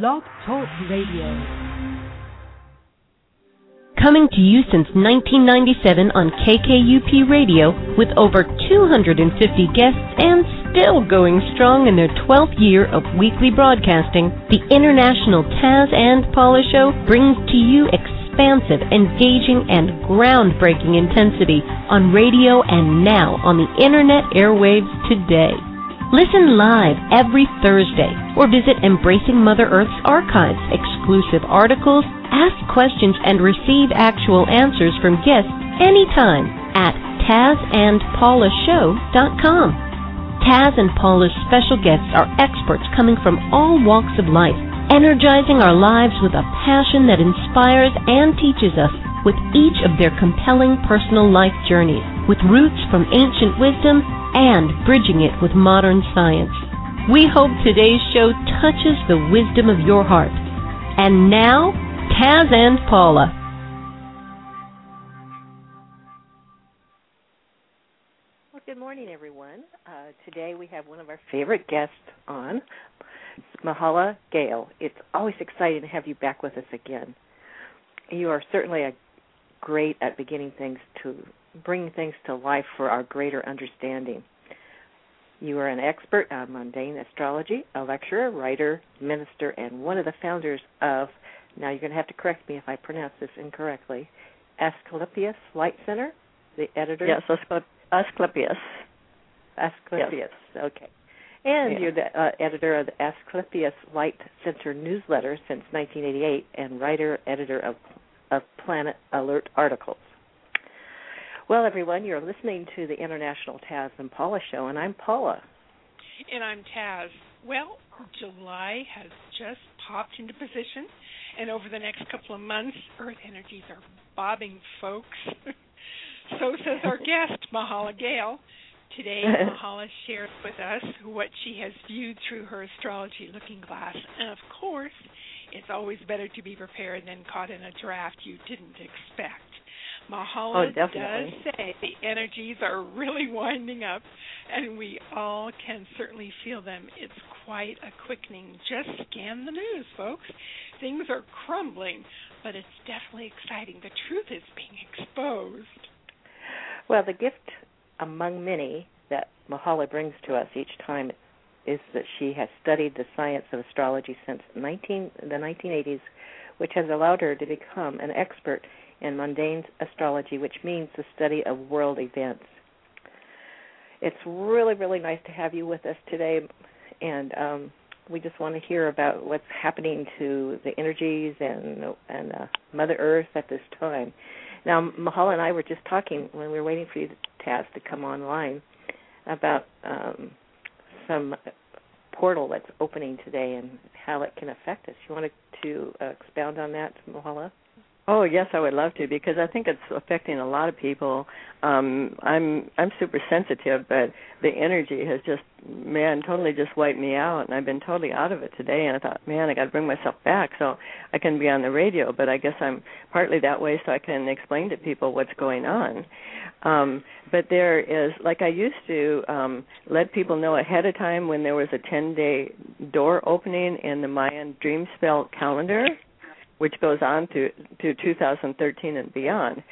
Blog Talk Radio. Coming to you since 1997 on KKUP Radio with over 250 guests and still going strong in their 12th year of weekly broadcasting, the International Taz and Paula Show brings to you expansive, engaging, and groundbreaking intensity on radio and now on the internet airwaves today. Listen live every Thursday or visit Embracing Mother Earth's archives, exclusive articles, ask questions, and receive actual answers from guests anytime at TazandPaulaShow.com. Taz and Paula's special guests are experts coming from all walks of life, energizing our lives with a passion that inspires and teaches us with each of their compelling personal life journeys, with roots from ancient wisdom and bridging it with modern science. We hope today's show touches the wisdom of your heart. And now, Taz and Paula. Well, good morning, everyone. Uh, today we have one of our favorite guests on, Mahala Gale. It's always exciting to have you back with us again. You are certainly a great at beginning things to bringing things to life for our greater understanding. You are an expert on mundane astrology, a lecturer, writer, minister, and one of the founders of, now you're going to have to correct me if I pronounce this incorrectly, Asclepius Light Center, the editor? Yes, Asclepius. Asclepius, yes. okay. And yeah. you're the uh, editor of the Asclepius Light Center newsletter since 1988 and writer, editor of, of Planet Alert articles. Well, everyone, you're listening to the International Taz and Paula Show, and I'm Paula. And I'm Taz. Well, July has just popped into position, and over the next couple of months, Earth energies are bobbing, folks. so says our guest, Mahala Gale. Today, Mahala shares with us what she has viewed through her astrology looking glass. And of course, it's always better to be prepared than caught in a draft you didn't expect. Mahala oh, does say the energies are really winding up, and we all can certainly feel them. It's quite a quickening. Just scan the news, folks. Things are crumbling, but it's definitely exciting. The truth is being exposed. Well, the gift among many that Mahala brings to us each time is that she has studied the science of astrology since 19, the 1980s, which has allowed her to become an expert in mundane astrology, which means the study of world events. It's really, really nice to have you with us today, and um, we just want to hear about what's happening to the energies and and uh, Mother Earth at this time. Now, Mahala and I were just talking when we were waiting for you, Taz, to come online about um, some portal that's opening today and how it can affect us. You wanted to uh, expound on that, Mahala? Oh yes, I would love to because I think it's affecting a lot of people. Um I'm I'm super sensitive, but the energy has just man totally just wiped me out, and I've been totally out of it today. And I thought, man, I got to bring myself back so I can be on the radio. But I guess I'm partly that way so I can explain to people what's going on. Um but there is like I used to um let people know ahead of time when there was a 10 day door opening in the Mayan dream spell calendar which goes on to to 2013 and beyond.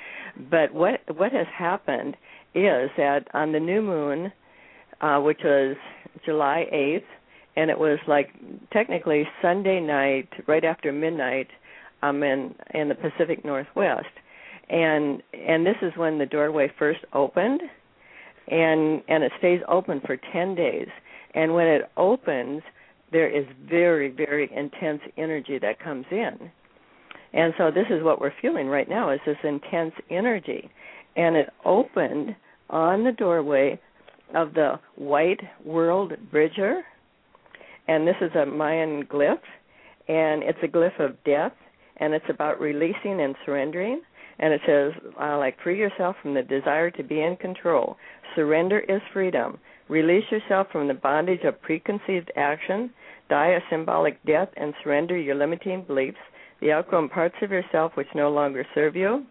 But what what has happened is that on the new moon, uh, which was July 8th, and it was like technically Sunday night, right after midnight, um, in in the Pacific Northwest, and and this is when the doorway first opened, and and it stays open for 10 days, and when it opens, there is very very intense energy that comes in and so this is what we're feeling right now is this intense energy. And it opened on the doorway of the white world bridger. And this is a Mayan glyph. And it's a glyph of death. And it's about releasing and surrendering. And it says, uh, like, free yourself from the desire to be in control. Surrender is freedom. Release yourself from the bondage of preconceived action. Die a symbolic death and surrender your limiting beliefs the outgrown parts of yourself which no longer serve you.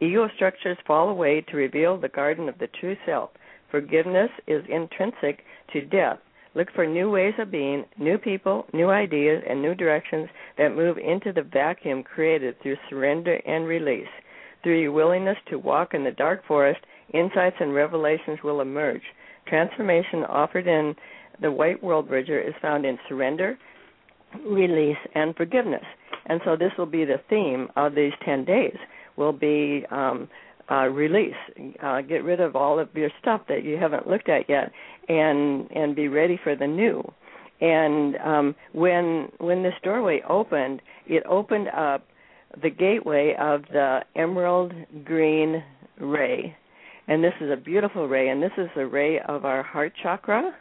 Ego structures fall away to reveal the garden of the true self. Forgiveness is intrinsic to death. Look for new ways of being, new people, new ideas, and new directions that move into the vacuum created through surrender and release. Through your willingness to walk in the dark forest, insights and revelations will emerge. Transformation offered in the White World Bridger is found in surrender, release, and forgiveness. And so this will be the theme of these 10 days. Will be um, uh, release, uh, get rid of all of your stuff that you haven't looked at yet, and and be ready for the new. And um, when when this doorway opened, it opened up the gateway of the emerald green ray, and this is a beautiful ray, and this is the ray of our heart chakra.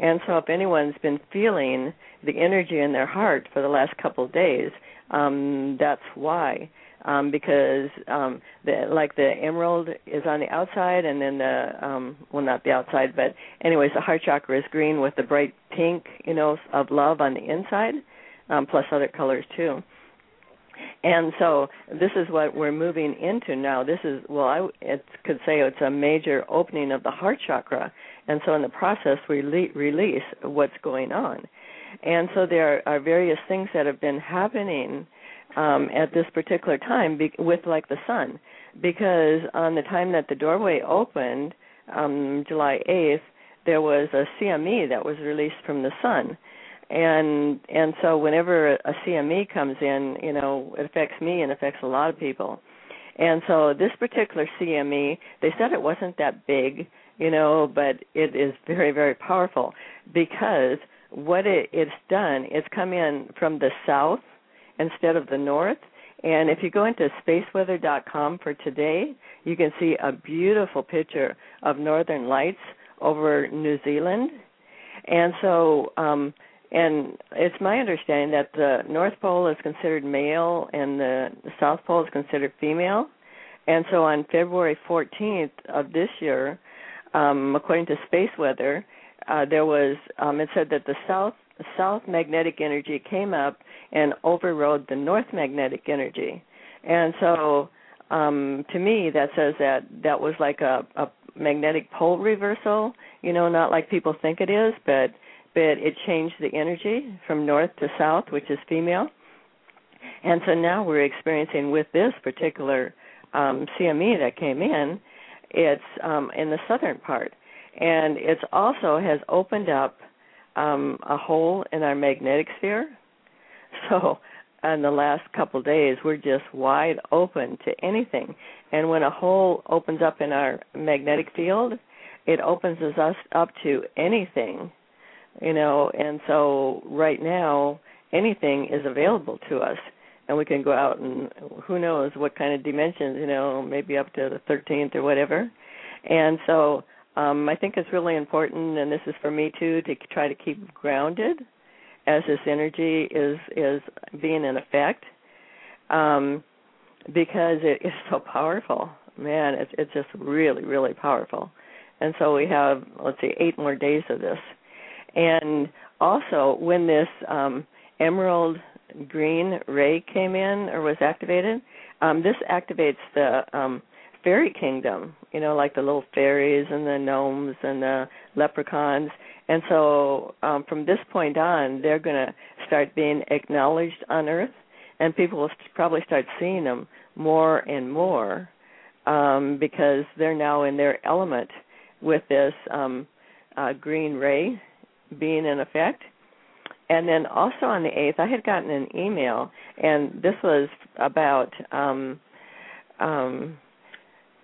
And so, if anyone's been feeling the energy in their heart for the last couple of days, um, that's why um, because um, the, like the emerald is on the outside, and then the um, well, not the outside, but anyways, the heart chakra is green with the bright pink, you know, of love on the inside, um, plus other colors too. And so this is what we're moving into now. This is well, I it could say it's a major opening of the heart chakra, and so in the process we le- release what's going on. And so there are various things that have been happening um, at this particular time be- with like the sun, because on the time that the doorway opened, um, July 8th, there was a CME that was released from the sun, and and so whenever a CME comes in, you know, it affects me and affects a lot of people. And so this particular CME, they said it wasn't that big, you know, but it is very very powerful because what it, it's done, it's come in from the south instead of the north. And if you go into spaceweather.com for today, you can see a beautiful picture of northern lights over New Zealand. And so, um, and it's my understanding that the North Pole is considered male and the South Pole is considered female. And so on February 14th of this year, um, according to Space Weather, uh, there was um, it said that the south south magnetic energy came up and overrode the north magnetic energy. And so um to me that says that that was like a, a magnetic pole reversal, you know, not like people think it is, but but it changed the energy from north to south, which is female. And so now we're experiencing with this particular um CME that came in, it's um in the southern part. And it's also has opened up um a hole in our magnetic sphere So in the last couple of days, we're just wide open to anything. And when a hole opens up in our magnetic field, it opens us up to anything, you know. And so right now, anything is available to us, and we can go out and who knows what kind of dimensions, you know, maybe up to the 13th or whatever. And so um, I think it's really important, and this is for me too, to try to keep grounded as this energy is is being in effect um, because it is so powerful. Man it's it's just really really powerful. And so we have let's see eight more days of this. And also when this um, emerald green ray came in or was activated um, this activates the um, fairy kingdom you know like the little fairies and the gnomes and the leprechauns and so um, from this point on, they're going to start being acknowledged on Earth, and people will probably start seeing them more and more um, because they're now in their element with this um, uh, green ray being in effect. And then also on the 8th, I had gotten an email, and this was about um, um,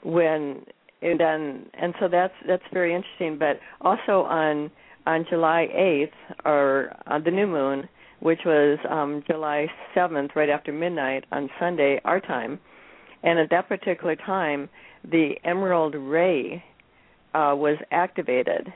when and then and so that's that's very interesting. But also on on July 8th, or on the new moon, which was um, July 7th, right after midnight on Sunday, our time. And at that particular time, the emerald ray uh, was activated.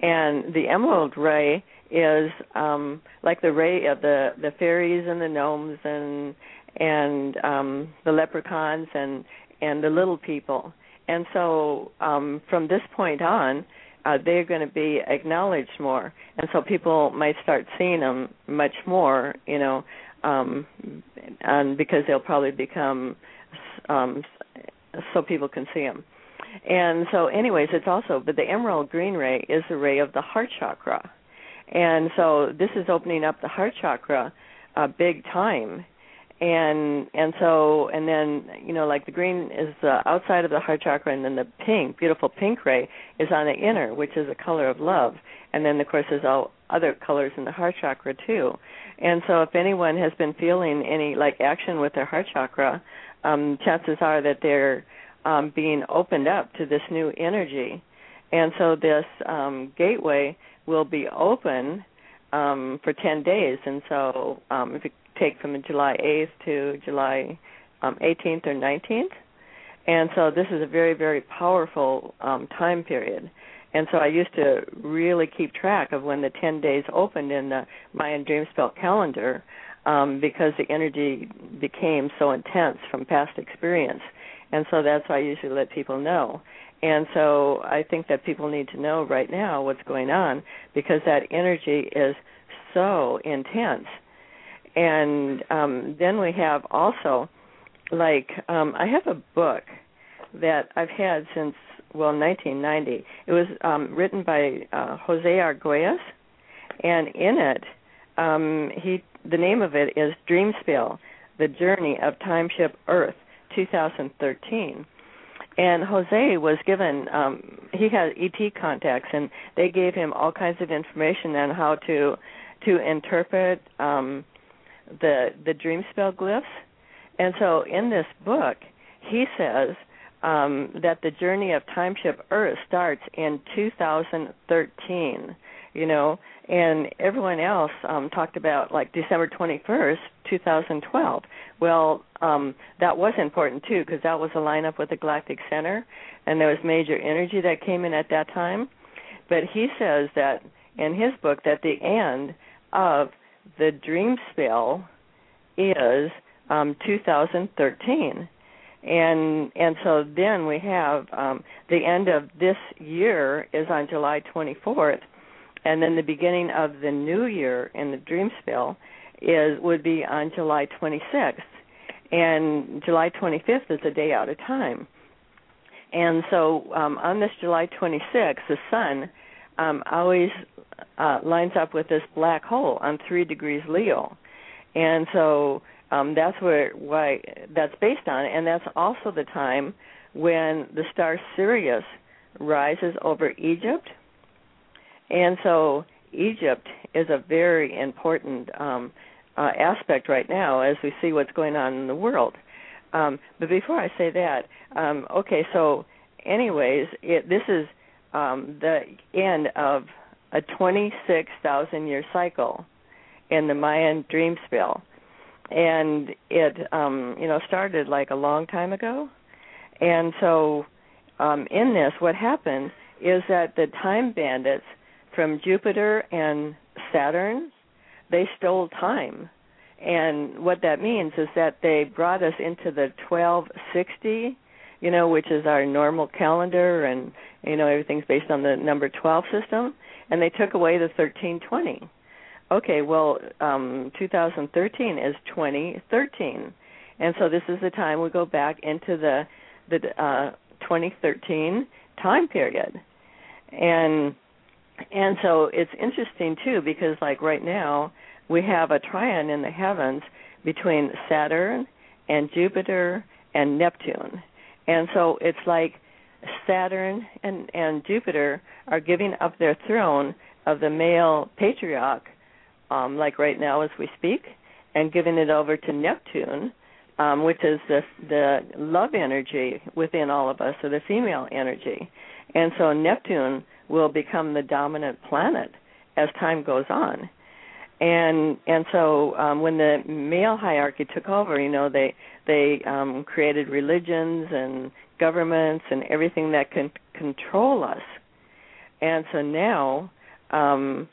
And the emerald ray is um, like the ray of the, the fairies and the gnomes and and um, the leprechauns and and the little people. And so um, from this point on, uh, they're going to be acknowledged more, and so people might start seeing them much more, you know, um, and because they'll probably become um, so people can see them. And so, anyways, it's also, but the emerald green ray is the ray of the heart chakra, and so this is opening up the heart chakra uh, big time. And and so and then you know like the green is the outside of the heart chakra and then the pink beautiful pink ray is on the inner which is a color of love. And then of course there's all other colors in the heart chakra too. And so if anyone has been feeling any like action with their heart chakra um chances are that they're um being opened up to this new energy and so this um gateway will be open um for 10 days and so um if you take from July 8th to July um, 18th or 19th. And so this is a very, very powerful um, time period. And so I used to really keep track of when the 10 days opened in the Mayan Dream Spell calendar um, because the energy became so intense from past experience. And so that's why I usually let people know. And so I think that people need to know right now what's going on because that energy is so intense and um, then we have also like um, I have a book that I've had since well 1990. It was um, written by uh, Jose Arguelles, and in it um, he the name of it is Dream Spell: The Journey of Timeship Earth, 2013. And Jose was given um he had ET contacts and they gave him all kinds of information on how to to interpret um the the dream spell glyphs. And so in this book, he says um, that the journey of time ship Earth starts in 2013. You know, and everyone else um, talked about like December 21st, 2012. Well, um, that was important too because that was a lineup with the galactic center, and there was major energy that came in at that time. But he says that in his book that the end of the dream spell is um, 2013 and and so then we have um, the end of this year is on July 24th, and then the beginning of the new year in the dream spell is would be on July 26th, and July 25th is a day out of time. And so um, on this July 26th, the sun um, always uh, lines up with this black hole on three degrees Leo, and so um, that's where why that's based on, and that's also the time when the star Sirius rises over Egypt, and so Egypt is a very important um, uh, aspect right now as we see what's going on in the world. Um, but before I say that, um, okay, so anyways, it, this is um, the end of a 26,000 year cycle in the Mayan dream spell. And it um, you know started like a long time ago. And so um, in this what happened is that the time bandits from Jupiter and Saturn they stole time. And what that means is that they brought us into the 1260 you know, which is our normal calendar, and you know everything's based on the number 12 system, and they took away the 1320. Okay, well, um, 2013 is 2013, and so this is the time we go back into the the uh, 2013 time period, and and so it's interesting too because like right now we have a trine in the heavens between Saturn and Jupiter and Neptune and so it's like Saturn and and Jupiter are giving up their throne of the male patriarch, um, like right now as we speak, and giving it over to Neptune, um, which is the the love energy within all of us, or the female energy. And so Neptune will become the dominant planet as time goes on. And and so um, when the male hierarchy took over, you know, they they um, created religions and governments and everything that can control us. And so now um,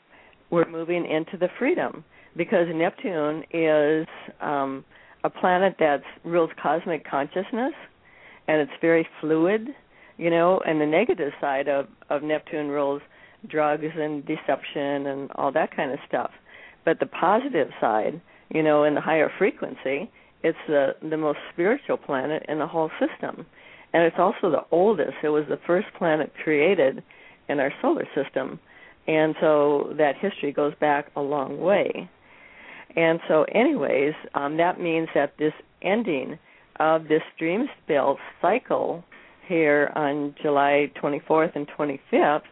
we're moving into the freedom because Neptune is um, a planet that rules cosmic consciousness and it's very fluid, you know, and the negative side of, of Neptune rules drugs and deception and all that kind of stuff. But the positive side, you know, in the higher frequency, it's the the most spiritual planet in the whole system, and it's also the oldest. It was the first planet created in our solar system, and so that history goes back a long way. And so, anyways, um, that means that this ending of this dream spell cycle here on July 24th and 25th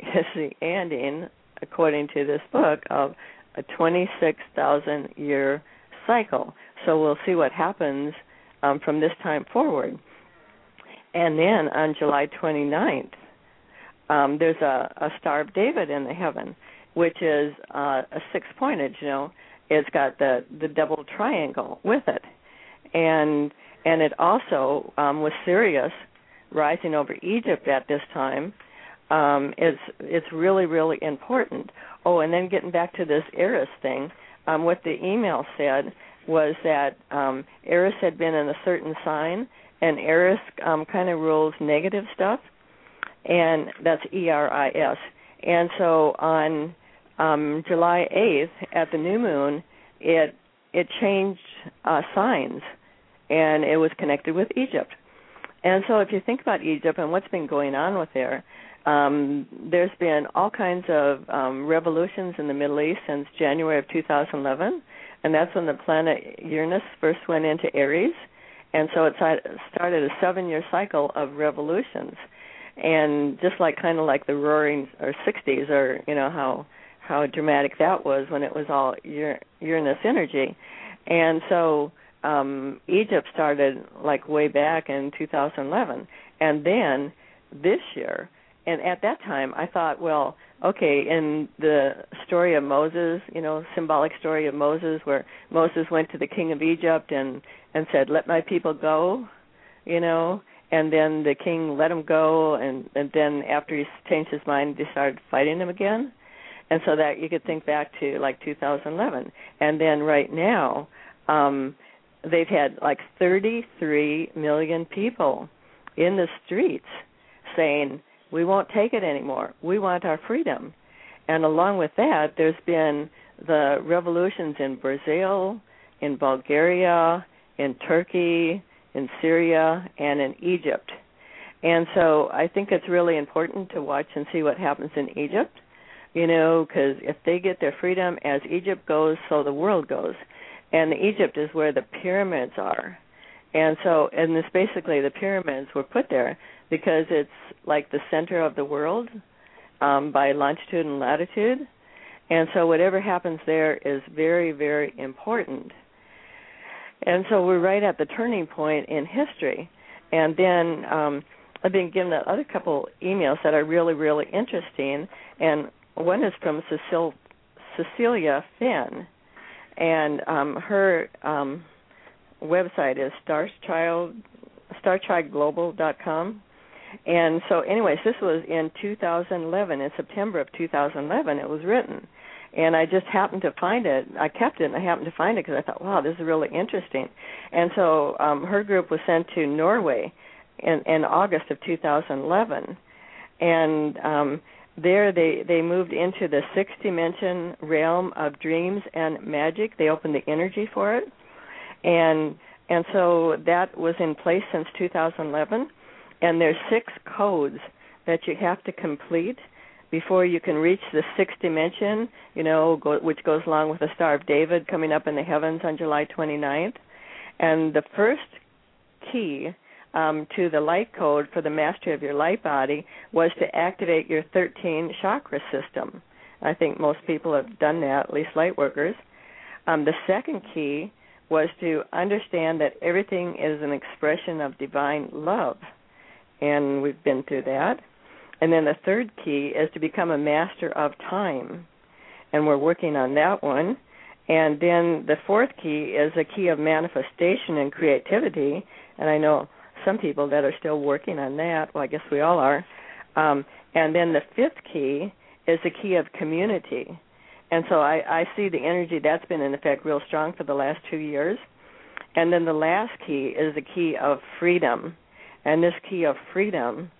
is the ending, according to this book, of a 26,000 year cycle. So we'll see what happens um, from this time forward. And then on July 29th, um, there's a, a Star of David in the heaven, which is uh, a six pointed. You know, it's got the the double triangle with it, and and it also um, was Sirius rising over Egypt at this time. Um, it's it's really really important. Oh, and then getting back to this Eris thing, um, what the email said was that um, Eris had been in a certain sign, and Eris um, kind of rules negative stuff, and that's E R I S. And so on um, July 8th at the new moon, it it changed uh, signs, and it was connected with Egypt. And so if you think about Egypt and what's been going on with there, um, there's been all kinds of um, revolutions in the Middle East since January of 2011, and that's when the planet Uranus first went into Aries, and so it started a seven-year cycle of revolutions, and just like kind of like the Roaring or 60s, or you know how how dramatic that was when it was all Uranus energy, and so um Egypt started like way back in 2011 and then this year and at that time I thought well okay in the story of Moses you know symbolic story of Moses where Moses went to the king of Egypt and and said let my people go you know? And then the king let him go and and then after he changed his mind they started fighting him again. And so that you could think back to like 2011 and then right now um they've had like 33 million people in the streets saying we won't take it anymore. We want our freedom. And along with that, there's been the revolutions in Brazil, in Bulgaria, in Turkey, in Syria, and in Egypt. And so I think it's really important to watch and see what happens in Egypt, you know, because if they get their freedom, as Egypt goes, so the world goes and Egypt is where the pyramids are. And so, and this basically the pyramids were put there because it's like the center of the world um, by longitude and latitude. And so, whatever happens there is very, very important. And so, we're right at the turning point in history. And then um, I've been given that other couple emails that are really, really interesting. And one is from Cecil, Cecilia Finn and um, her um, website is starchild starchildglobal.com. And so, anyways, this was in 2011, in September of 2011, it was written. And I just happened to find it. I kept it, and I happened to find it because I thought, wow, this is really interesting. And so, um, her group was sent to Norway in, in August of 2011, and um, there they they moved into the sixth dimension realm of dreams and magic. They opened the energy for it. And and so that was in place since 2011 and there's six codes that you have to complete before you can reach the sixth dimension you know go, which goes along with the star of david coming up in the heavens on july 29th and the first key um, to the light code for the mastery of your light body was to activate your 13 chakra system. I think most people have done that, at least light workers. Um, the second key was to understand that everything is an expression of divine love, and we've been through that. And then the third key is to become a master of time, and we're working on that one. And then the fourth key is a key of manifestation and creativity, and I know some people that are still working on that. Well, I guess we all are. Um, and then the fifth key is the key of community. And so I, I see the energy that's been in effect real strong for the last two years. And then the last key is the key of freedom. And this key of freedom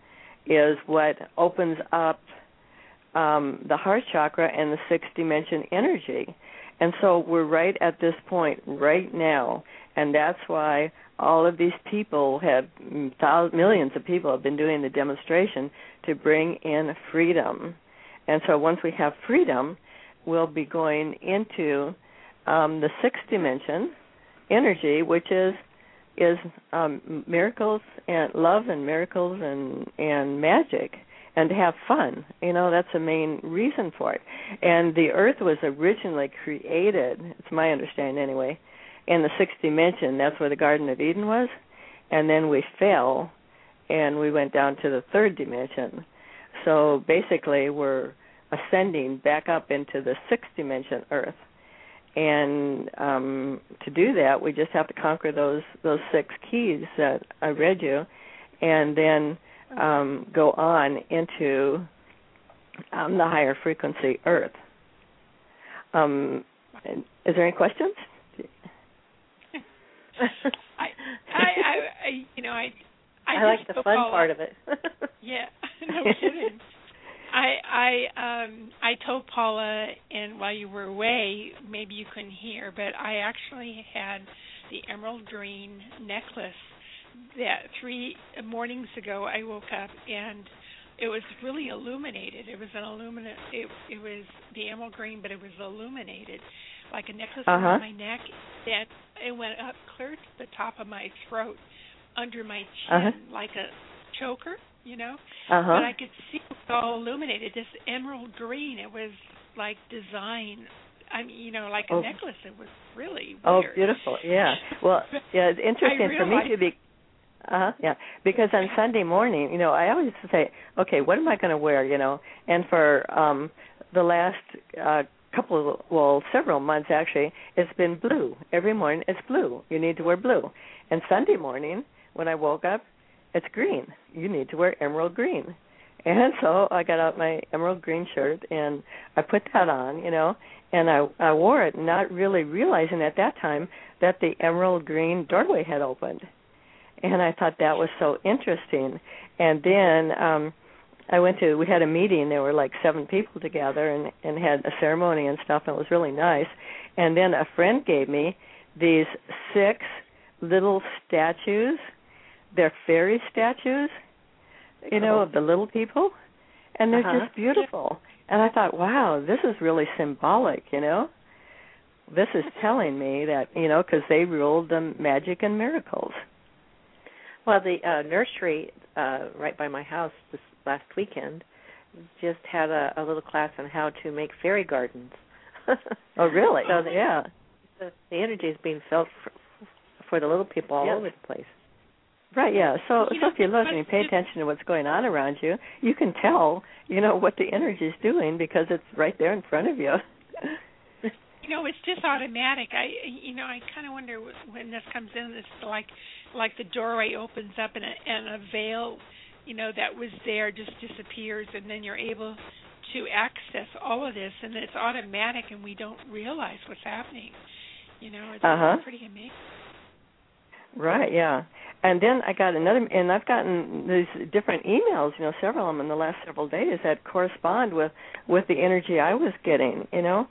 is what opens up um, the heart chakra and the sixth dimension energy. And so we're right at this point right now. And that's why all of these people have thousands, millions of people have been doing the demonstration to bring in freedom. And so once we have freedom, we'll be going into um, the sixth dimension energy, which is is um, miracles and love and miracles and and magic and have fun. You know, that's the main reason for it. And the earth was originally created, it's my understanding anyway, in the sixth dimension. That's where the Garden of Eden was. And then we fell and we went down to the third dimension. So basically, we're ascending back up into the sixth dimension earth. And um, to do that, we just have to conquer those those six keys that I read you, and then um, go on into um, the higher frequency Earth. Um, is there any questions? I, I, I, you know, I, I, I like the fun Paula, part of it. yeah, no kidding. I I um I told Paula and while you were away, maybe you couldn't hear, but I actually had the emerald green necklace that three mornings ago I woke up and it was really illuminated. It was an illuminate. It it was the emerald green, but it was illuminated, like a necklace uh-huh. around my neck. That it went up clear to the top of my throat, under my chin, uh-huh. like a choker, you know. Uh-huh. But I could see it was all illuminated. This emerald green. It was like design. I mean, you know, like a oh. necklace. It was really oh, weird. Oh, beautiful! Yeah. Well, yeah, it's interesting for me to be uh-huh, yeah. Because on Sunday morning, you know, I always say, okay, what am I going to wear, you know? And for um the last uh couple of well, several months actually, it's been blue. Every morning it's blue. You need to wear blue. And Sunday morning when I woke up, it's green. You need to wear emerald green. And so I got out my emerald green shirt and I put that on, you know, and I I wore it not really realizing at that time that the emerald green doorway had opened and I thought that was so interesting. And then um I went to we had a meeting. There were like seven people together, and and had a ceremony and stuff. And it was really nice. And then a friend gave me these six little statues. They're fairy statues, you know, of the little people, and they're uh-huh. just beautiful. And I thought, wow, this is really symbolic, you know. This is telling me that you know because they ruled the magic and miracles. Well, the uh, nursery uh, right by my house this last weekend just had a, a little class on how to make fairy gardens. oh, really? So the, yeah, the, the energy is being felt for, for the little people all yes. over the place. Right, yeah. So, You so know, if you look and you pay attention to what's going on around you, you can tell, you know, what the energy is doing because it's right there in front of you. You know, it's just automatic. I, you know, I kind of wonder when this comes in. It's like, like the doorway opens up and a, and a veil, you know, that was there just disappears, and then you're able to access all of this, and it's automatic, and we don't realize what's happening. You know, it's Uh-huh. pretty amazing. Right, yeah. And then I got another, and I've gotten these different emails, you know, several of them in the last several days that correspond with with the energy I was getting, you know.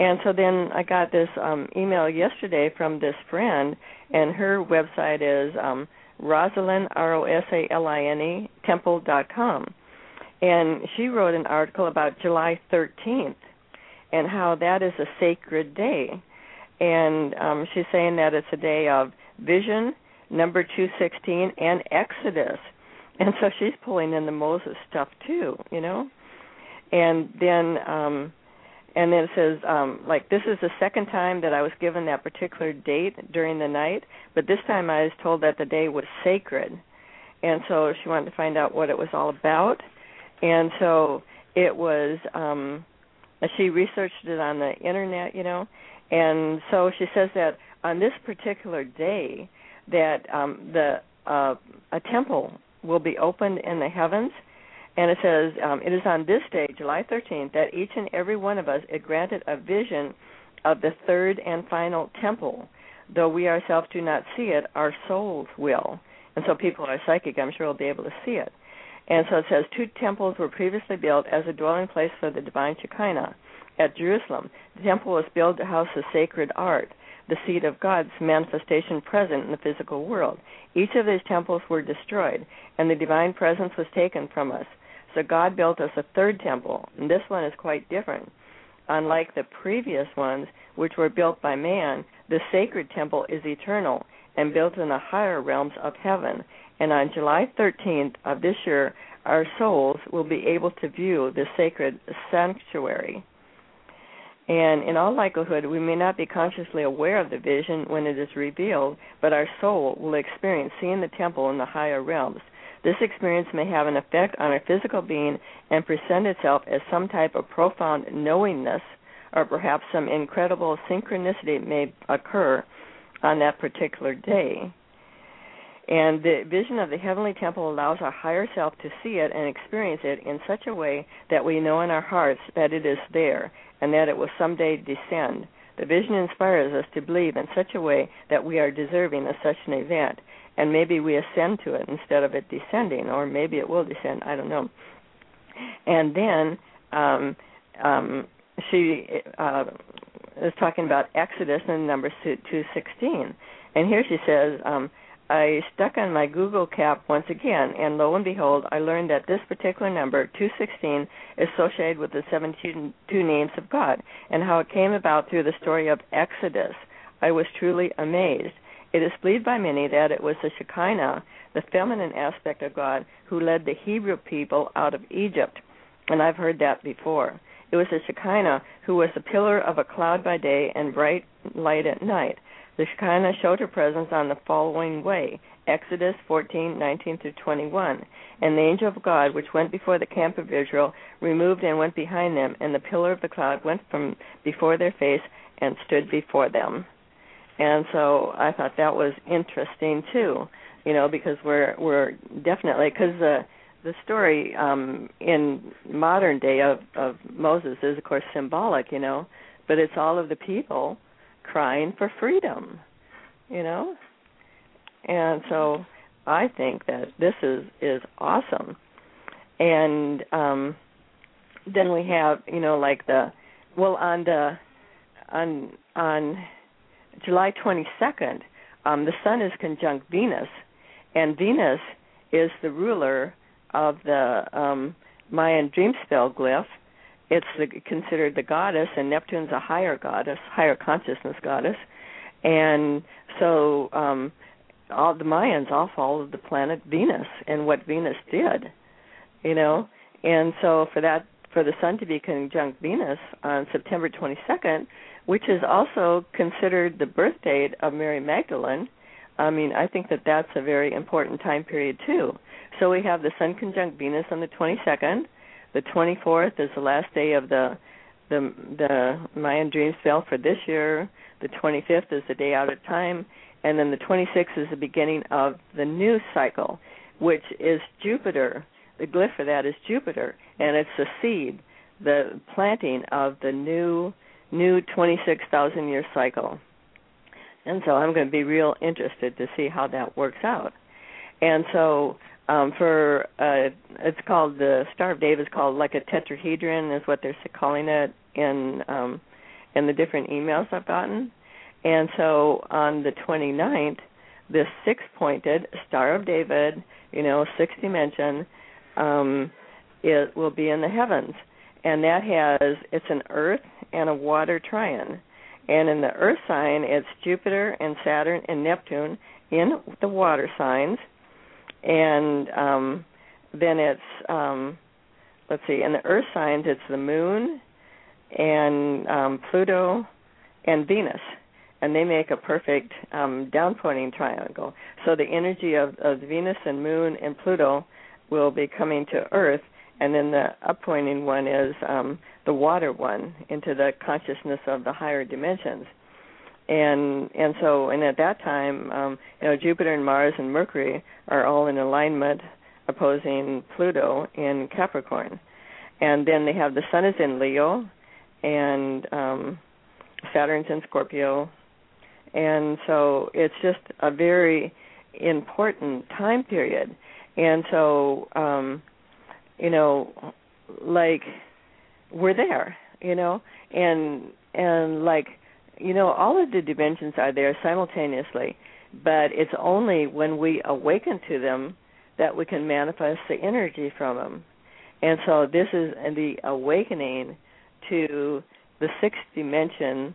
And so then I got this um email yesterday from this friend, and her website is um Rosaline R O S A L I N E Temple dot com, and she wrote an article about July 13th and how that is a sacred day, and um she's saying that it's a day of vision, number 216, and Exodus, and so she's pulling in the Moses stuff too, you know, and then um and then it says um like this is the second time that I was given that particular date during the night, but this time I was told that the day was sacred. And so she wanted to find out what it was all about. And so it was um she researched it on the internet, you know. And so she says that on this particular day that um the uh a temple will be opened in the heavens and it says, um, It is on this day, July 13th, that each and every one of us is granted a vision of the third and final temple. Though we ourselves do not see it, our souls will. And so people who are psychic, I'm sure, will be able to see it. And so it says, Two temples were previously built as a dwelling place for the divine Shekinah at Jerusalem. The temple was built to house the sacred art, the seat of God's manifestation present in the physical world. Each of these temples were destroyed, and the divine presence was taken from us. So God built us a third temple, and this one is quite different. Unlike the previous ones, which were built by man, the sacred temple is eternal and built in the higher realms of heaven. And on July 13th of this year, our souls will be able to view the sacred sanctuary. And in all likelihood, we may not be consciously aware of the vision when it is revealed, but our soul will experience seeing the temple in the higher realms. This experience may have an effect on our physical being and present itself as some type of profound knowingness, or perhaps some incredible synchronicity may occur on that particular day. And the vision of the heavenly temple allows our higher self to see it and experience it in such a way that we know in our hearts that it is there and that it will someday descend. The vision inspires us to believe in such a way that we are deserving of such an event, and maybe we ascend to it instead of it descending, or maybe it will descend. I don't know. And then um, um, she uh, is talking about Exodus in number two sixteen, and here she says. Um, I stuck on my Google cap once again, and lo and behold, I learned that this particular number, 216, is associated with the 72 names of God, and how it came about through the story of Exodus. I was truly amazed. It is believed by many that it was the Shekinah, the feminine aspect of God, who led the Hebrew people out of Egypt, and I've heard that before. It was the Shekinah who was the pillar of a cloud by day and bright light at night. The Shekinah showed her presence on the following way Exodus 14:19 through 21. And the angel of God, which went before the camp of Israel, removed and went behind them, and the pillar of the cloud went from before their face and stood before them. And so I thought that was interesting too, you know, because we're we're definitely because the the story um in modern day of of Moses is of course symbolic, you know, but it's all of the people crying for freedom, you know? And so I think that this is is awesome. And um then we have, you know, like the well on the on on July 22nd, um the sun is conjunct Venus and Venus is the ruler of the um Mayan dream spell glyph. It's the, considered the goddess, and Neptune's a higher goddess, higher consciousness goddess, and so um, all the Mayans all followed the planet Venus and what Venus did, you know, and so for that for the sun to be conjunct Venus on September 22nd, which is also considered the birth date of Mary Magdalene. I mean, I think that that's a very important time period too. So we have the sun conjunct Venus on the 22nd the 24th is the last day of the the the Mayan dream for this year. The 25th is the day out of time, and then the 26th is the beginning of the new cycle, which is Jupiter. The glyph for that is Jupiter, and it's the seed, the planting of the new new 26,000 year cycle. And so I'm going to be real interested to see how that works out. And so um, for uh, it's called the Star of David is called like a tetrahedron is what they're calling it in um, in the different emails I've gotten. And so on the 29th, this six-pointed Star of David, you know, six dimension, um, it will be in the heavens, and that has it's an Earth and a water trine. And in the Earth sign, it's Jupiter and Saturn and Neptune in the water signs and um, then it's um, let's see, in the Earth signs it's the Moon and um, Pluto and Venus, and they make a perfect um, downpointing triangle. So the energy of, of Venus and Moon and Pluto will be coming to Earth, and then the uppointing one is um, the water one into the consciousness of the higher dimensions. And and so and at that time um you know Jupiter and Mars and Mercury are all in alignment opposing Pluto in Capricorn. And then they have the sun is in Leo and um Saturn's in Scorpio. And so it's just a very important time period and so um you know like we're there you know and and like you know, all of the dimensions are there simultaneously, but it's only when we awaken to them that we can manifest the energy from them. And so this is the awakening to the sixth dimension,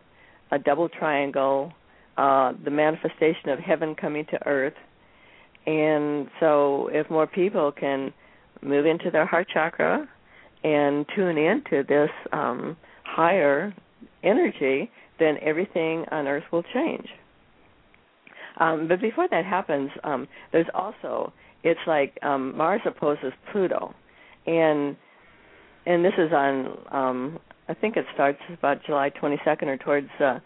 a double triangle, uh, the manifestation of heaven coming to earth. And so if more people can move into their heart chakra and tune into this um, higher energy, then everything on earth will change. Um, but before that happens, um, there's also it's like um, Mars opposes Pluto, and and this is on um, I think it starts about July 22nd or towards uh,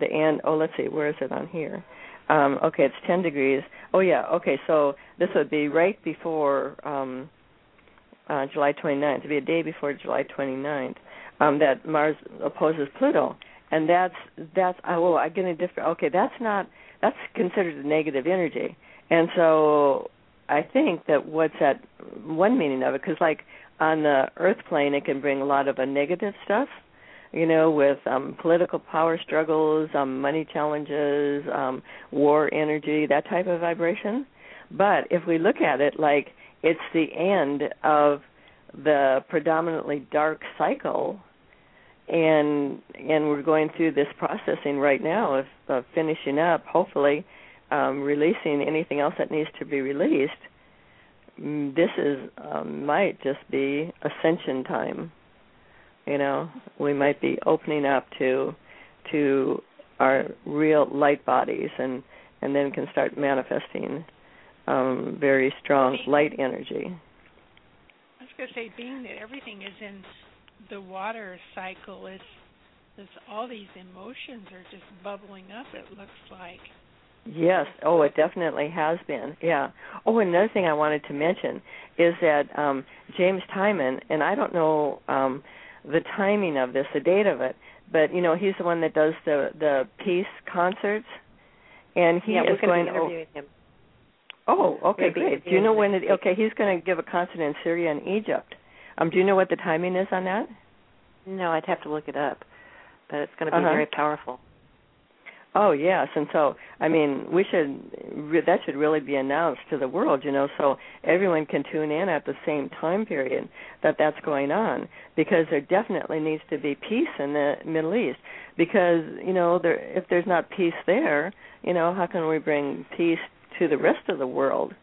the end. Oh, let's see, where is it on here? Um, okay, it's 10 degrees. Oh yeah, okay, so this would be right before um, uh, July 29th. To be a day before July 29th. Um, that Mars opposes Pluto, and that's that's oh I get a different. Okay, that's not that's considered a negative energy, and so I think that what's that one meaning of it because like on the earth plane it can bring a lot of a negative stuff you know with um political power struggles um money challenges um war energy that type of vibration but if we look at it like it's the end of the predominantly dark cycle and and we're going through this processing right now of, of finishing up hopefully um releasing anything else that needs to be released Mm, this is um, might just be ascension time. You know, we might be opening up to to our real light bodies, and and then can start manifesting um, very strong light energy. I was going to say, being that everything is in the water cycle, it's, it's all these emotions are just bubbling up. It looks like. Yes. Oh, it definitely has been. Yeah. Oh, another thing I wanted to mention is that um, James Twyman, and I don't know um, the timing of this, the date of it, but you know he's the one that does the the peace concerts, and he yeah, is going to him. Oh, okay, great. Do you know when? It, okay, he's going to give a concert in Syria and Egypt. Um, do you know what the timing is on that? No, I'd have to look it up, but it's going to be uh-huh. very powerful. Oh yes, and so I mean, we should that should really be announced to the world, you know, so everyone can tune in at the same time period that that's going on, because there definitely needs to be peace in the Middle East, because you know, there if there's not peace there, you know, how can we bring peace to the rest of the world?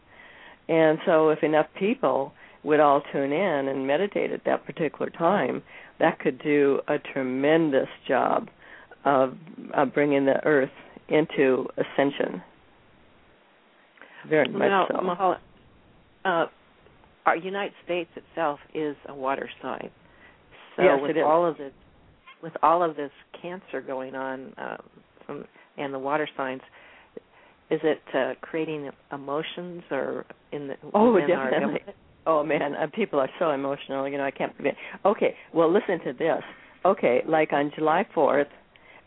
And so, if enough people would all tune in and meditate at that particular time, that could do a tremendous job of, of bringing the earth into ascension. Very much now, so. Mahal, uh, our United States itself is a water sign. So yes, with it is. all of this, with all of this cancer going on, um, from, and the water signs, is it uh, creating emotions or in the oh definitely. Oh man, uh, people are so emotional. You know, I can't. Okay, well listen to this. Okay, like on July fourth,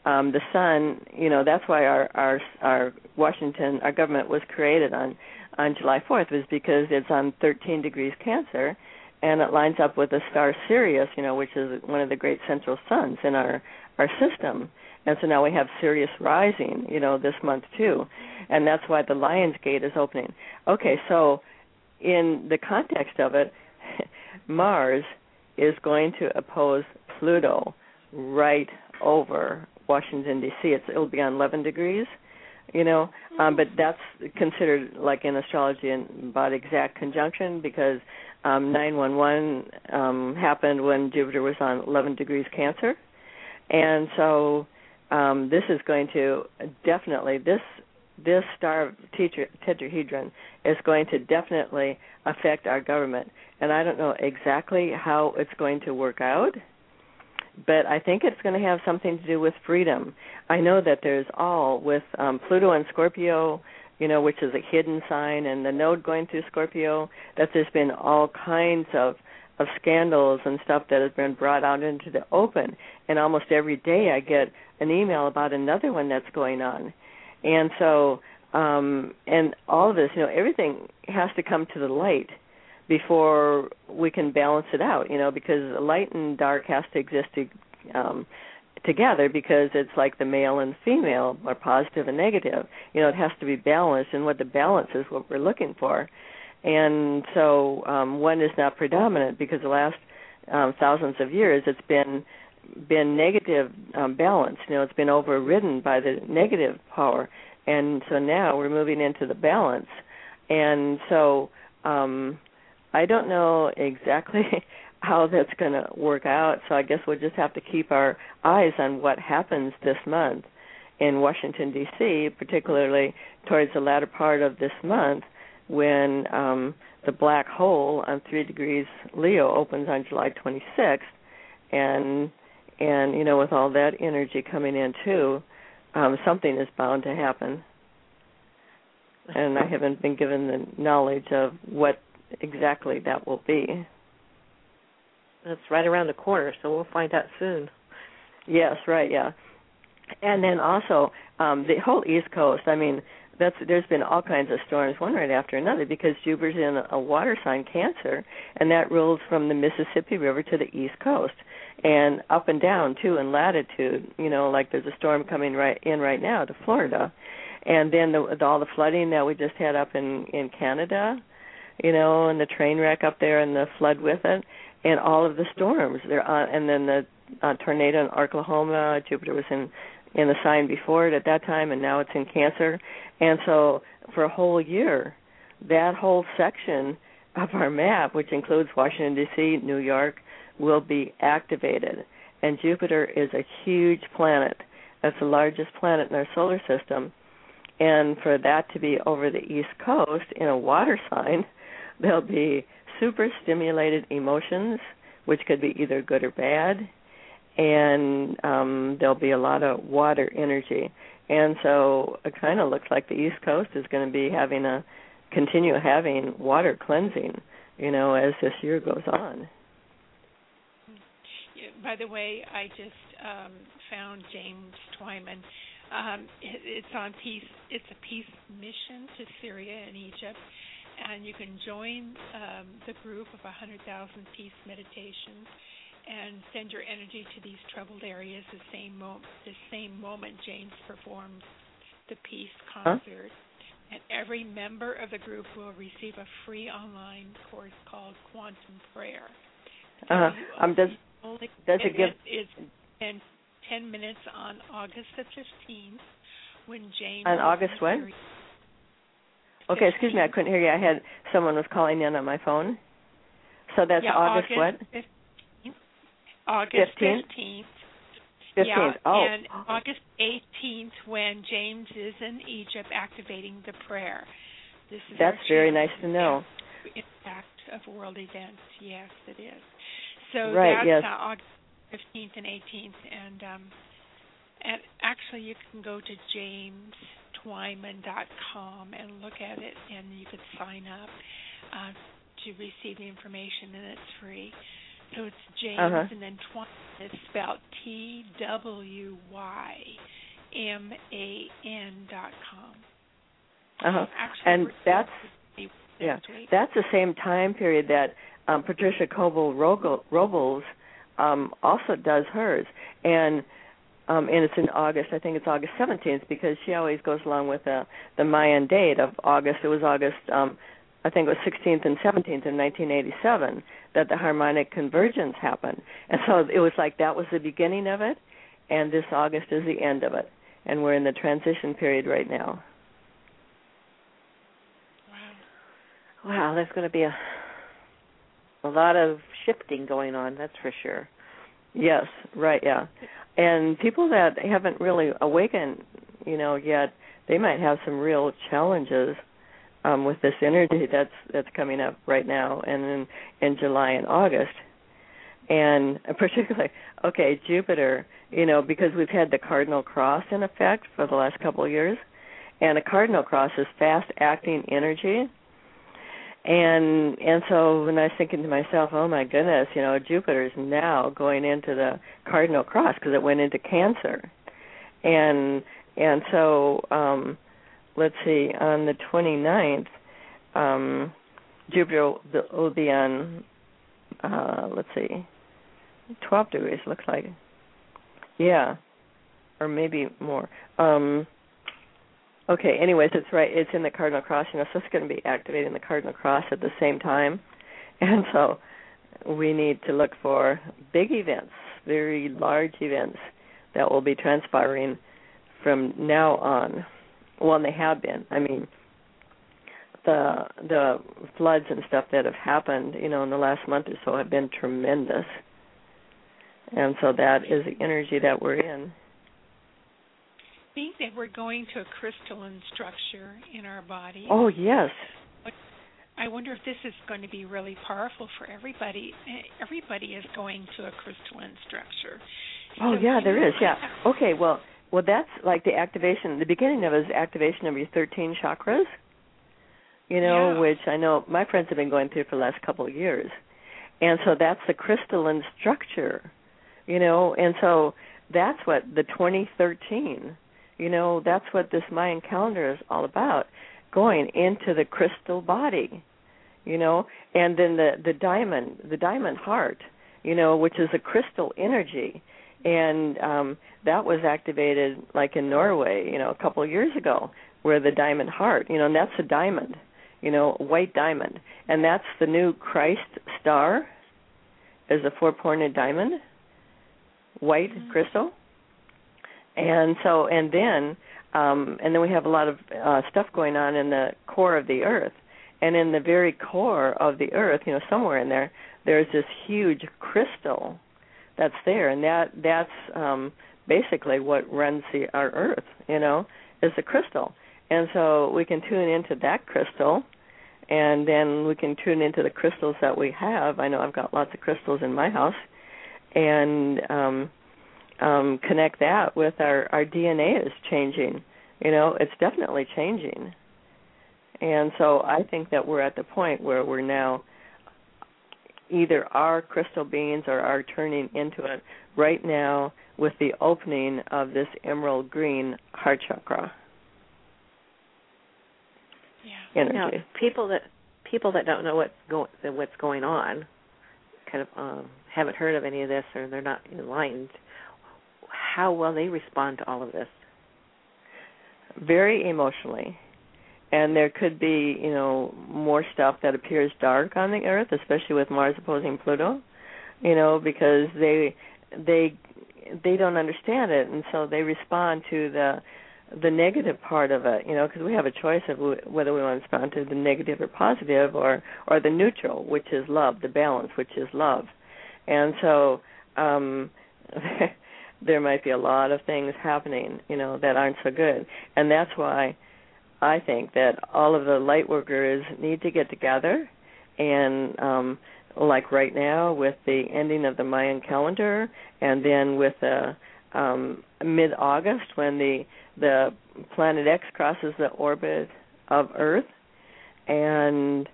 um, the sun, you know, that's why our our our Washington, our government was created on on July 4th was because it's on 13 degrees Cancer, and it lines up with the star Sirius, you know, which is one of the great central suns in our our system. And so now we have Sirius rising, you know, this month too, and that's why the Lion's Gate is opening. Okay, so in the context of it, Mars is going to oppose Pluto right over Washington D.C. It's it'll be on 11 degrees, you know, um, but that's considered like in astrology and about exact conjunction because um, 911 um, happened when Jupiter was on 11 degrees Cancer, and so um, this is going to definitely this this star tetrahedron is going to definitely affect our government, and I don't know exactly how it's going to work out but I think it's going to have something to do with freedom. I know that there's all with um, Pluto and Scorpio, you know, which is a hidden sign, and the node going through Scorpio. That there's been all kinds of of scandals and stuff that has been brought out into the open. And almost every day, I get an email about another one that's going on, and so um and all of this, you know, everything has to come to the light before we can balance it out, you know, because light and dark has to exist to, um, together because it's like the male and female are positive and negative. You know, it has to be balanced, and what the balance is what we're looking for. and so um, one is not predominant because the last um, thousands of years it's been been negative um, balance. You know, it's been overridden by the negative power, and so now we're moving into the balance. And so um, I don't know exactly how that's going to work out. So I guess we'll just have to keep our eyes on what happens this month in Washington D.C., particularly towards the latter part of this month when um, the black hole on three degrees Leo opens on July 26th, and and you know with all that energy coming in too, um, something is bound to happen. And I haven't been given the knowledge of what exactly that will be. That's right around the corner, so we'll find out soon. Yes, right, yeah. And then also um the whole East Coast. I mean, that's there's been all kinds of storms one right after another because Jupiter's in a water sign Cancer, and that rules from the Mississippi River to the East Coast and up and down too in latitude. You know, like there's a storm coming right in right now to Florida, and then the, the, all the flooding that we just had up in in Canada, you know, and the train wreck up there and the flood with it, and all of the storms. There, uh, and then the uh, tornado in Oklahoma. Jupiter was in in the sign before it at that time, and now it's in Cancer. And so for a whole year, that whole section of our map, which includes Washington D.C., New York, will be activated. And Jupiter is a huge planet. That's the largest planet in our solar system. And for that to be over the East Coast in a water sign, there'll be super stimulated emotions, which could be either good or bad and um, there'll be a lot of water energy. And so it kind of looks like the East Coast is going to be having a continue having water cleansing, you know, as this year goes on. By the way, I just um, found James Twyman. Um, it, it's on peace. It's a peace mission to Syria and Egypt, and you can join um, the group of 100,000 peace meditations and send your energy to these troubled areas the same moment the same moment James performs the peace concert. Huh? And every member of the group will receive a free online course called Quantum Prayer. Uh, um, does only, does it, it give? It's in ten minutes on August the fifteenth when James. On August when? Okay, excuse me, I couldn't hear you. I had someone was calling in on my phone. So that's yeah, August, August what? August 15th. 15th. 15th. Yeah, oh. and August 18th when James is in Egypt activating the prayer. This is That's very nice to know. Impact of world events. Yes, it is. So right, that's yes. uh, August 15th and 18th, and um, and actually you can go to jamestwyman.com and look at it, and you could sign up uh, to receive the information, and it's free. So it's James uh-huh. and then Twyn is spelled T W Y M A N dot com. Uh-huh. Actually, and that's yeah, that's the same time period that um, Patricia Cota-Robles um, also does hers, and um, and it's in August. I think it's August 17th because she always goes along with the the Mayan date of August. It was August um, I think it was 16th and 17th in 1987 that the harmonic convergence happened. And so it was like that was the beginning of it, and this August is the end of it. And we're in the transition period right now. Wow. Wow, there's going to be a a lot of shifting going on, that's for sure. Yes, right, yeah. And people that haven't really awakened, you know, yet, they might have some real challenges um, with this energy that's that's coming up right now and in in July and August. And particularly, okay, Jupiter, you know, because we've had the cardinal cross in effect for the last couple of years, and a cardinal cross is fast acting energy. And and so when I was thinking to myself, oh my goodness, you know, Jupiter is now going into the cardinal cross because it went into Cancer, and and so um let's see, on the 29th, um, Jupiter will be on, uh, let's see, 12 degrees, looks like. Yeah, or maybe more. Um, Okay. Anyways, it's right. It's in the cardinal cross. You know, so it's going to be activating the cardinal cross at the same time, and so we need to look for big events, very large events that will be transpiring from now on. Well, they have been. I mean, the the floods and stuff that have happened, you know, in the last month or so have been tremendous. And so that is the energy that we're in. Being that we're going to a crystalline structure in our body. Oh yes. I wonder if this is going to be really powerful for everybody. Everybody is going to a crystalline structure. Oh so yeah, there is. Yeah. Okay. Well, well, that's like the activation. The beginning of it is activation of your thirteen chakras you know, yeah. which I know my friends have been going through for the last couple of years. And so that's the crystalline structure, you know, and so that's what the 2013, you know, that's what this Mayan calendar is all about, going into the crystal body, you know, and then the the diamond, the diamond heart, you know, which is a crystal energy, and um that was activated like in Norway, you know, a couple of years ago, where the diamond heart, you know, and that's a diamond you know, white diamond, and that's the new Christ star, is a four-pointed diamond, white mm-hmm. crystal, and so and then um, and then we have a lot of uh, stuff going on in the core of the earth, and in the very core of the earth, you know, somewhere in there, there's this huge crystal that's there, and that that's um, basically what runs the our earth, you know, is the crystal. And so we can tune into that crystal and then we can tune into the crystals that we have. I know I've got lots of crystals in my house. And um um connect that with our our DNA is changing. You know, it's definitely changing. And so I think that we're at the point where we're now either our crystal beings or are turning into it right now with the opening of this emerald green heart chakra energy. Now, people that people that don't know what's going what's going on, kind of um, haven't heard of any of this, or they're not enlightened. How will they respond to all of this? Very emotionally, and there could be you know more stuff that appears dark on the Earth, especially with Mars opposing Pluto. You know because they they they don't understand it, and so they respond to the the negative part of it, you know, because we have a choice of whether we want to respond to the negative or positive, or or the neutral, which is love, the balance, which is love, and so um, there might be a lot of things happening, you know, that aren't so good, and that's why I think that all of the light workers need to get together, and um, like right now with the ending of the Mayan calendar, and then with the um, mid-August when the the planet X crosses the orbit of Earth, and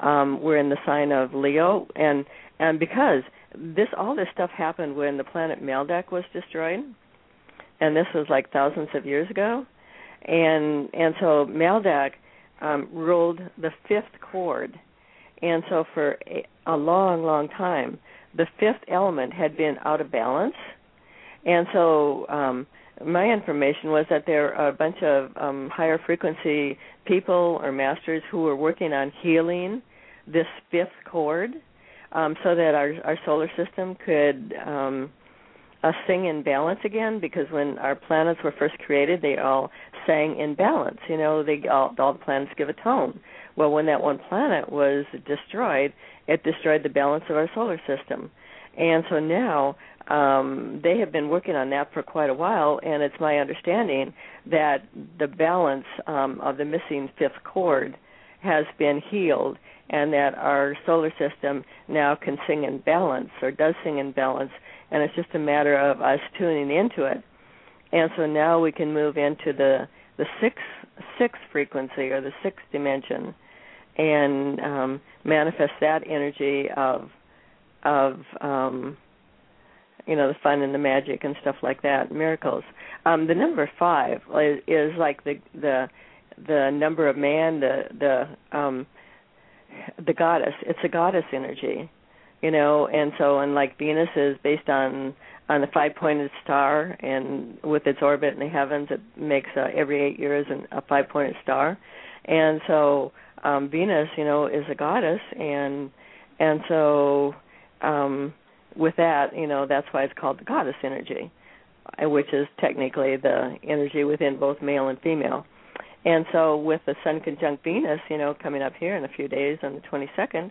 um, we're in the sign of Leo, and and because this all this stuff happened when the planet Maldek was destroyed, and this was like thousands of years ago, and and so Maldek um, ruled the fifth chord, and so for a, a long, long time, the fifth element had been out of balance, and so um, my information was that there are a bunch of um, higher frequency people or masters who are working on healing this fifth chord um, so that our our solar system could um, uh, sing in balance again because when our planets were first created they all sang in balance you know they all, all the planets give a tone. Well when that one planet was destroyed it destroyed the balance of our solar system. And so now um, they have been working on that for quite a while, and it's my understanding that the balance um, of the missing fifth chord has been healed, and that our solar system now can sing in balance or does sing in balance, and it's just a matter of us tuning into it. And so now we can move into the the sixth sixth frequency or the sixth dimension, and um, manifest that energy of of um, you know the fun and the magic and stuff like that miracles um the number 5 is, is like the the the number of man the the um the goddess. It's a goddess energy you know? And so and like venus is based on on the five pointed star and with its orbit in the heavens it makes uh, every eight years an, a five pointed star. And so um venus you know is a goddess and and so um with that you know that's why it's called the goddess energy which is technically the energy within both male and female and so with the sun conjunct venus you know coming up here in a few days on the 22nd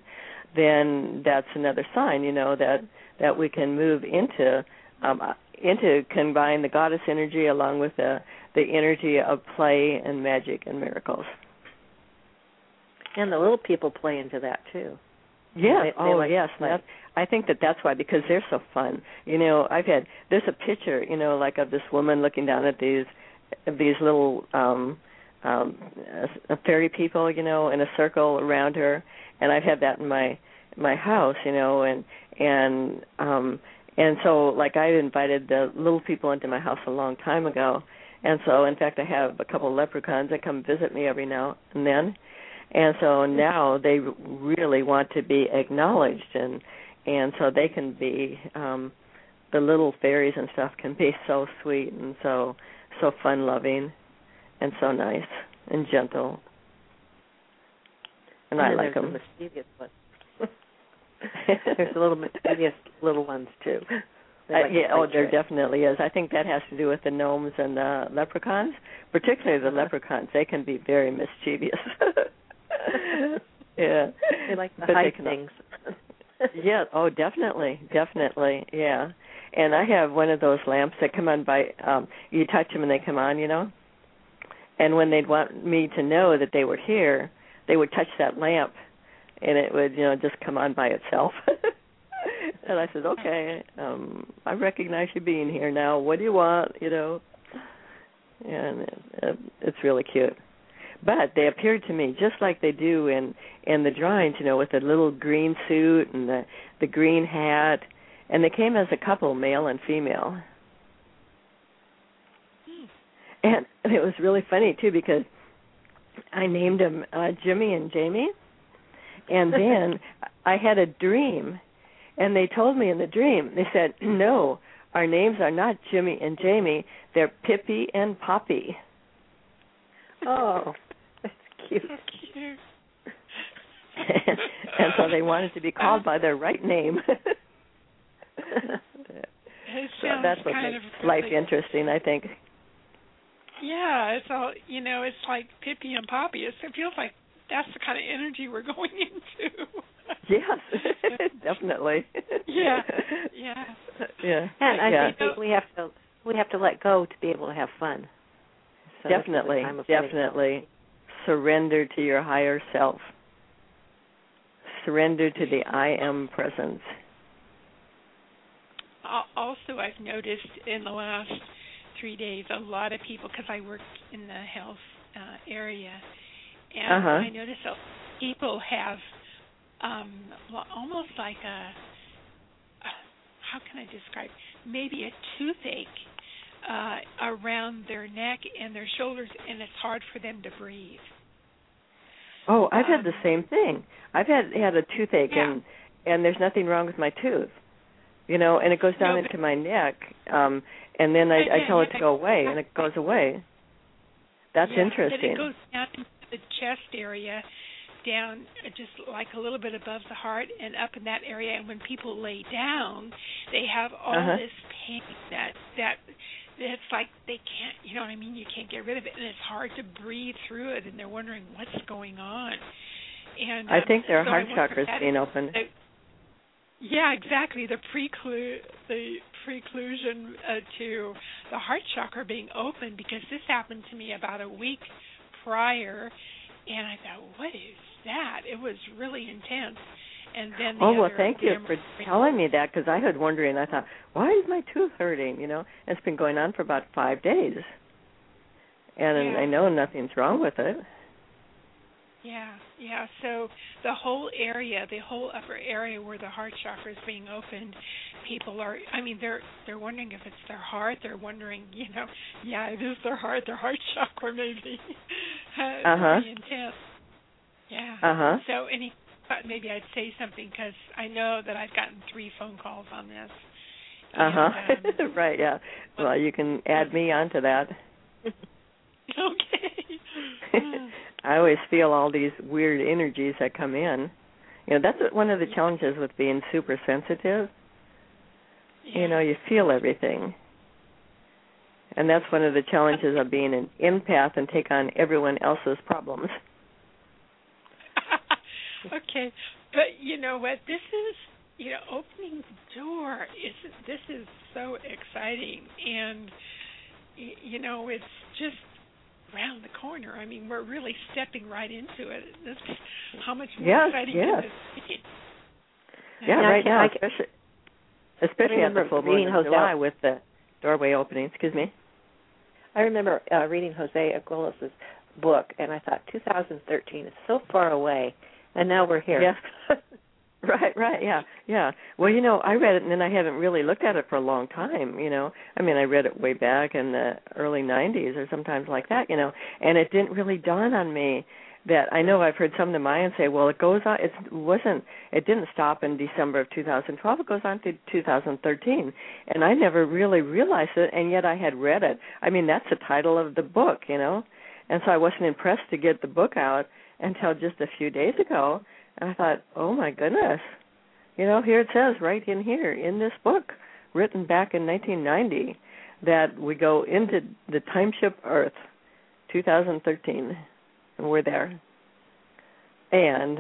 then that's another sign you know that that we can move into um, into combine the goddess energy along with the the energy of play and magic and miracles. And the little people play into that too. Yeah. They, they oh, like yes. That, I think that that's why because they're so fun. You know, I've had there's a picture, you know, like of this woman looking down at these these little um um uh, fairy people, you know, in a circle around her, and I've had that in my my house, you know, and and um and so like I invited the little people into my house a long time ago. And so in fact I have a couple of leprechauns that come visit me every now and then. And so now they really want to be acknowledged and and so they can be um the little fairies and stuff can be so sweet and so so fun loving and so nice and gentle. And, and I like them. Mischievous ones. There's a little mischievous little ones too. Uh, yeah, oh, there definitely is. I think that has to do with the gnomes and the leprechauns, particularly the uh-huh. leprechauns. They can be very mischievous. yeah, they like to hide things. yeah. Oh, definitely, definitely. Yeah. And I have one of those lamps that come on by. um You touch them and they come on, you know. And when they'd want me to know that they were here, they would touch that lamp and it would you know just come on by itself. And i said okay um i recognize you being here now. What do you want? You know? And it, it, it's really cute. But they appeared to me just like they do in in the drawings you know with the little green suit and the the green hat. And they came as a couple male and female and it was really funny too because i named them uh jimmy and jamie and then I had a dream, and they told me in the dream, they said, no, our names are not Jimmy and Jamie, they're Pippi and Poppy. Oh, that's cute. That's and, and so they wanted to be called by their right name. so that's what makes life interesting, I think. Yeah, it's all you know. It's like Pippi and Poppy. It's, it feels like that's the kind of energy we're going into. yes, definitely. Yeah, yeah, yeah. And I yeah. think we have to we have to let go to be able to have fun. So definitely, definitely. Surrender to your higher self. Surrender to the I am presence. Also, I've noticed in the last three days, a lot of people, because I work in the health uh, area, and uh-huh. I notice that people have um well, almost like a how can I describe maybe a toothache uh around their neck and their shoulders and it's hard for them to breathe. Oh, I've um, had the same thing. I've had had a toothache yeah. and and there's nothing wrong with my tooth. You know, and it goes down no, into my neck um and then I I tell it to go away and it goes away. That's yeah, interesting. It goes down into the chest area down just like a little bit above the heart and up in that area and when people lay down they have all uh-huh. this pain that that it's like they can't you know what I mean you can't get rid of it and it's hard to breathe through it and they're wondering what's going on and I um, think their so heart chakras being open. Uh, yeah, exactly. The preclu the preclusion uh, to the heart chakra being open because this happened to me about a week prior, and I thought, what is that? It was really intense. And then the oh well, thank you for telling me that because I was wondering. I thought, why is my tooth hurting? You know, it's been going on for about five days, and yeah. I know nothing's wrong with it. Yeah, yeah. So the whole area, the whole upper area where the heart chakra is being opened, people are. I mean, they're they're wondering if it's their heart. They're wondering, you know, yeah, it is their heart. Their heart chakra maybe. uh huh. Intense. Yeah. Uh huh. So any, maybe I'd say something because I know that I've gotten three phone calls on this. Uh huh. Um, right. Yeah. Well, you can add me onto that. okay. I always feel all these weird energies that come in. You know, that's one of the challenges with being super sensitive. Yeah. You know, you feel everything. And that's one of the challenges of being an empath and take on everyone else's problems. okay. But you know what? This is you know, opening the door is this is so exciting and you know, it's just around the corner. I mean, we're really stepping right into it. This, how much more yes, exciting yes. can this be? Yeah, yeah right now, I, especially especially at the full moon in July with the doorway opening. Excuse me. I remember uh, reading Jose Arguelles's book, and I thought 2013 is so far away, and now we're here. Yes. Right, right, yeah, yeah. Well, you know, I read it and then I haven't really looked at it for a long time. You know, I mean, I read it way back in the early '90s or sometimes like that. You know, and it didn't really dawn on me that I know I've heard some of the Mayans say, well, it goes on. It wasn't. It didn't stop in December of 2012. It goes on to 2013, and I never really realized it. And yet I had read it. I mean, that's the title of the book. You know, and so I wasn't impressed to get the book out until just a few days ago and I thought, oh my goodness, you know, here it says right in here in this book, written back in 1990, that we go into the time ship Earth, 2013, and we're there. And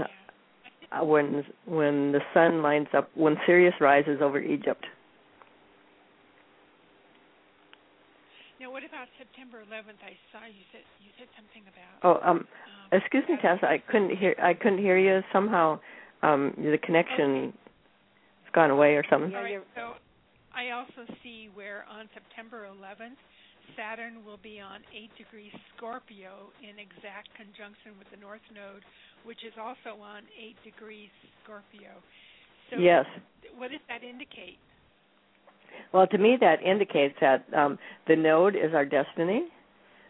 uh, when when the sun lines up, when Sirius rises over Egypt. Now, what about September 11th? I saw you said you said something about. Oh, um, Excuse me, Tess. I couldn't hear. I couldn't hear you. Somehow, um, the connection has gone away or something. All right. So, I also see where on September 11th, Saturn will be on 8 degrees Scorpio in exact conjunction with the North Node, which is also on 8 degrees Scorpio. So yes. What does that indicate? Well, to me, that indicates that um, the node is our destiny,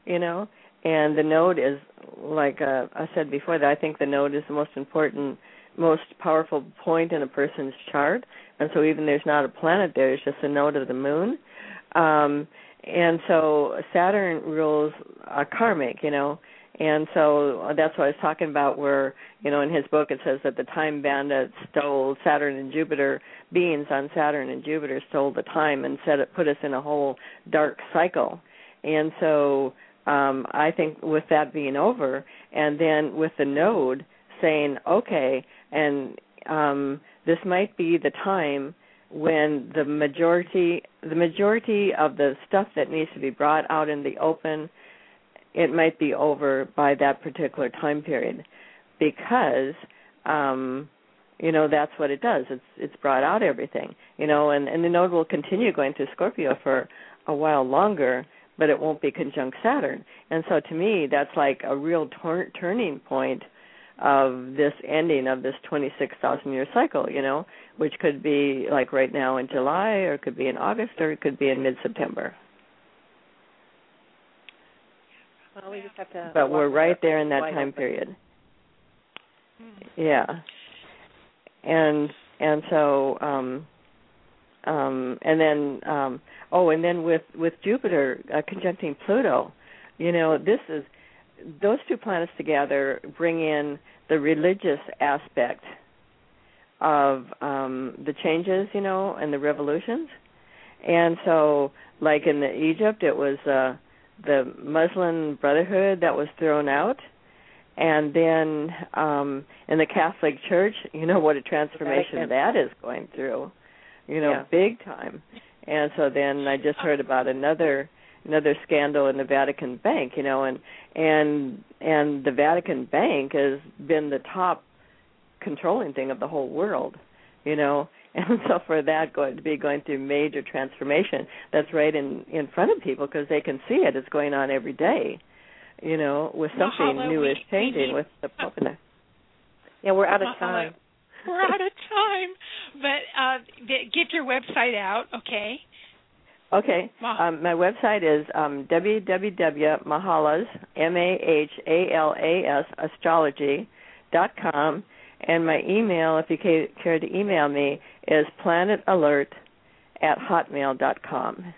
you know, and the node is like uh, I said before that I think the node is the most important most powerful point in a person's chart. And so even there's not a planet there it's just a node of the moon. Um and so Saturn rules a karmic you know. And so that's what I was talking about where you know in his book it says that the time bandits stole Saturn and Jupiter beings on Saturn and Jupiter stole the time and set it put us in a whole dark cycle. And so um, I think with that being over, and then with the node saying, okay, and um, this might be the time when the majority the majority of the stuff that needs to be brought out in the open it might be over by that particular time period. Because um you know that's what it does. It's it's brought out everything you know and and the node will continue going to scorpio for a while longer but it won't be conjunct Saturn. And so to me, that's like a real tor- turning point of this ending of this 26,000 year cycle, you know, which could be like right now in July or it could be in August or it could be in mid September. Well, we just have to But we're right there in that time period. Hmm. Yeah. And and so um um and then um oh and then with with jupiter uh, conjuncting pluto you know this is those two planets together bring in the religious aspect of um the changes you know and the revolutions. And so like in the egypt it was uh the muslim brotherhood that was thrown out. And then um in the catholic church you know what a transformation that is going through you know, yeah. big time. And so then I just heard about another another scandal in the Vatican Bank, you know, and and and the Vatican Bank has been the top controlling thing of the whole world, you know. And so for that going to be going through major transformation, that's right in in front of people because they can see it. It's going on every day, you know, with something Mahala, new we, is changing we, with the Pope in there. Yeah, we're out of Mahala. time. We're out of time, but uh, get your website out, okay? Okay. Um, my website is um, www.mahalas, M-A-H-A-L-A-S, astrology dot com, and my email, if you care to email me, is planetalert at hotmail dot com.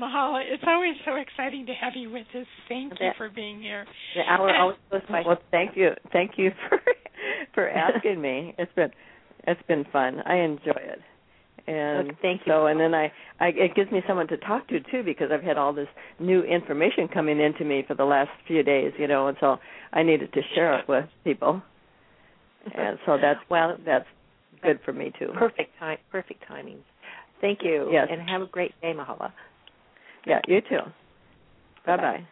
Mahala, it's always so exciting to have you with us. Thank you for being here. The hour always goes by. Well, thank you, thank you for for asking me. It's been it's been fun. I enjoy it. And Look, thank you. So, and then I, I, it gives me someone to talk to too because I've had all this new information coming into me for the last few days, you know, and so I needed to share it with people. And so that's well, that's good for me too. Perfect time, perfect timing. Thank you. Yes. And have a great day, Mahala. Yeah, you too. Bye bye.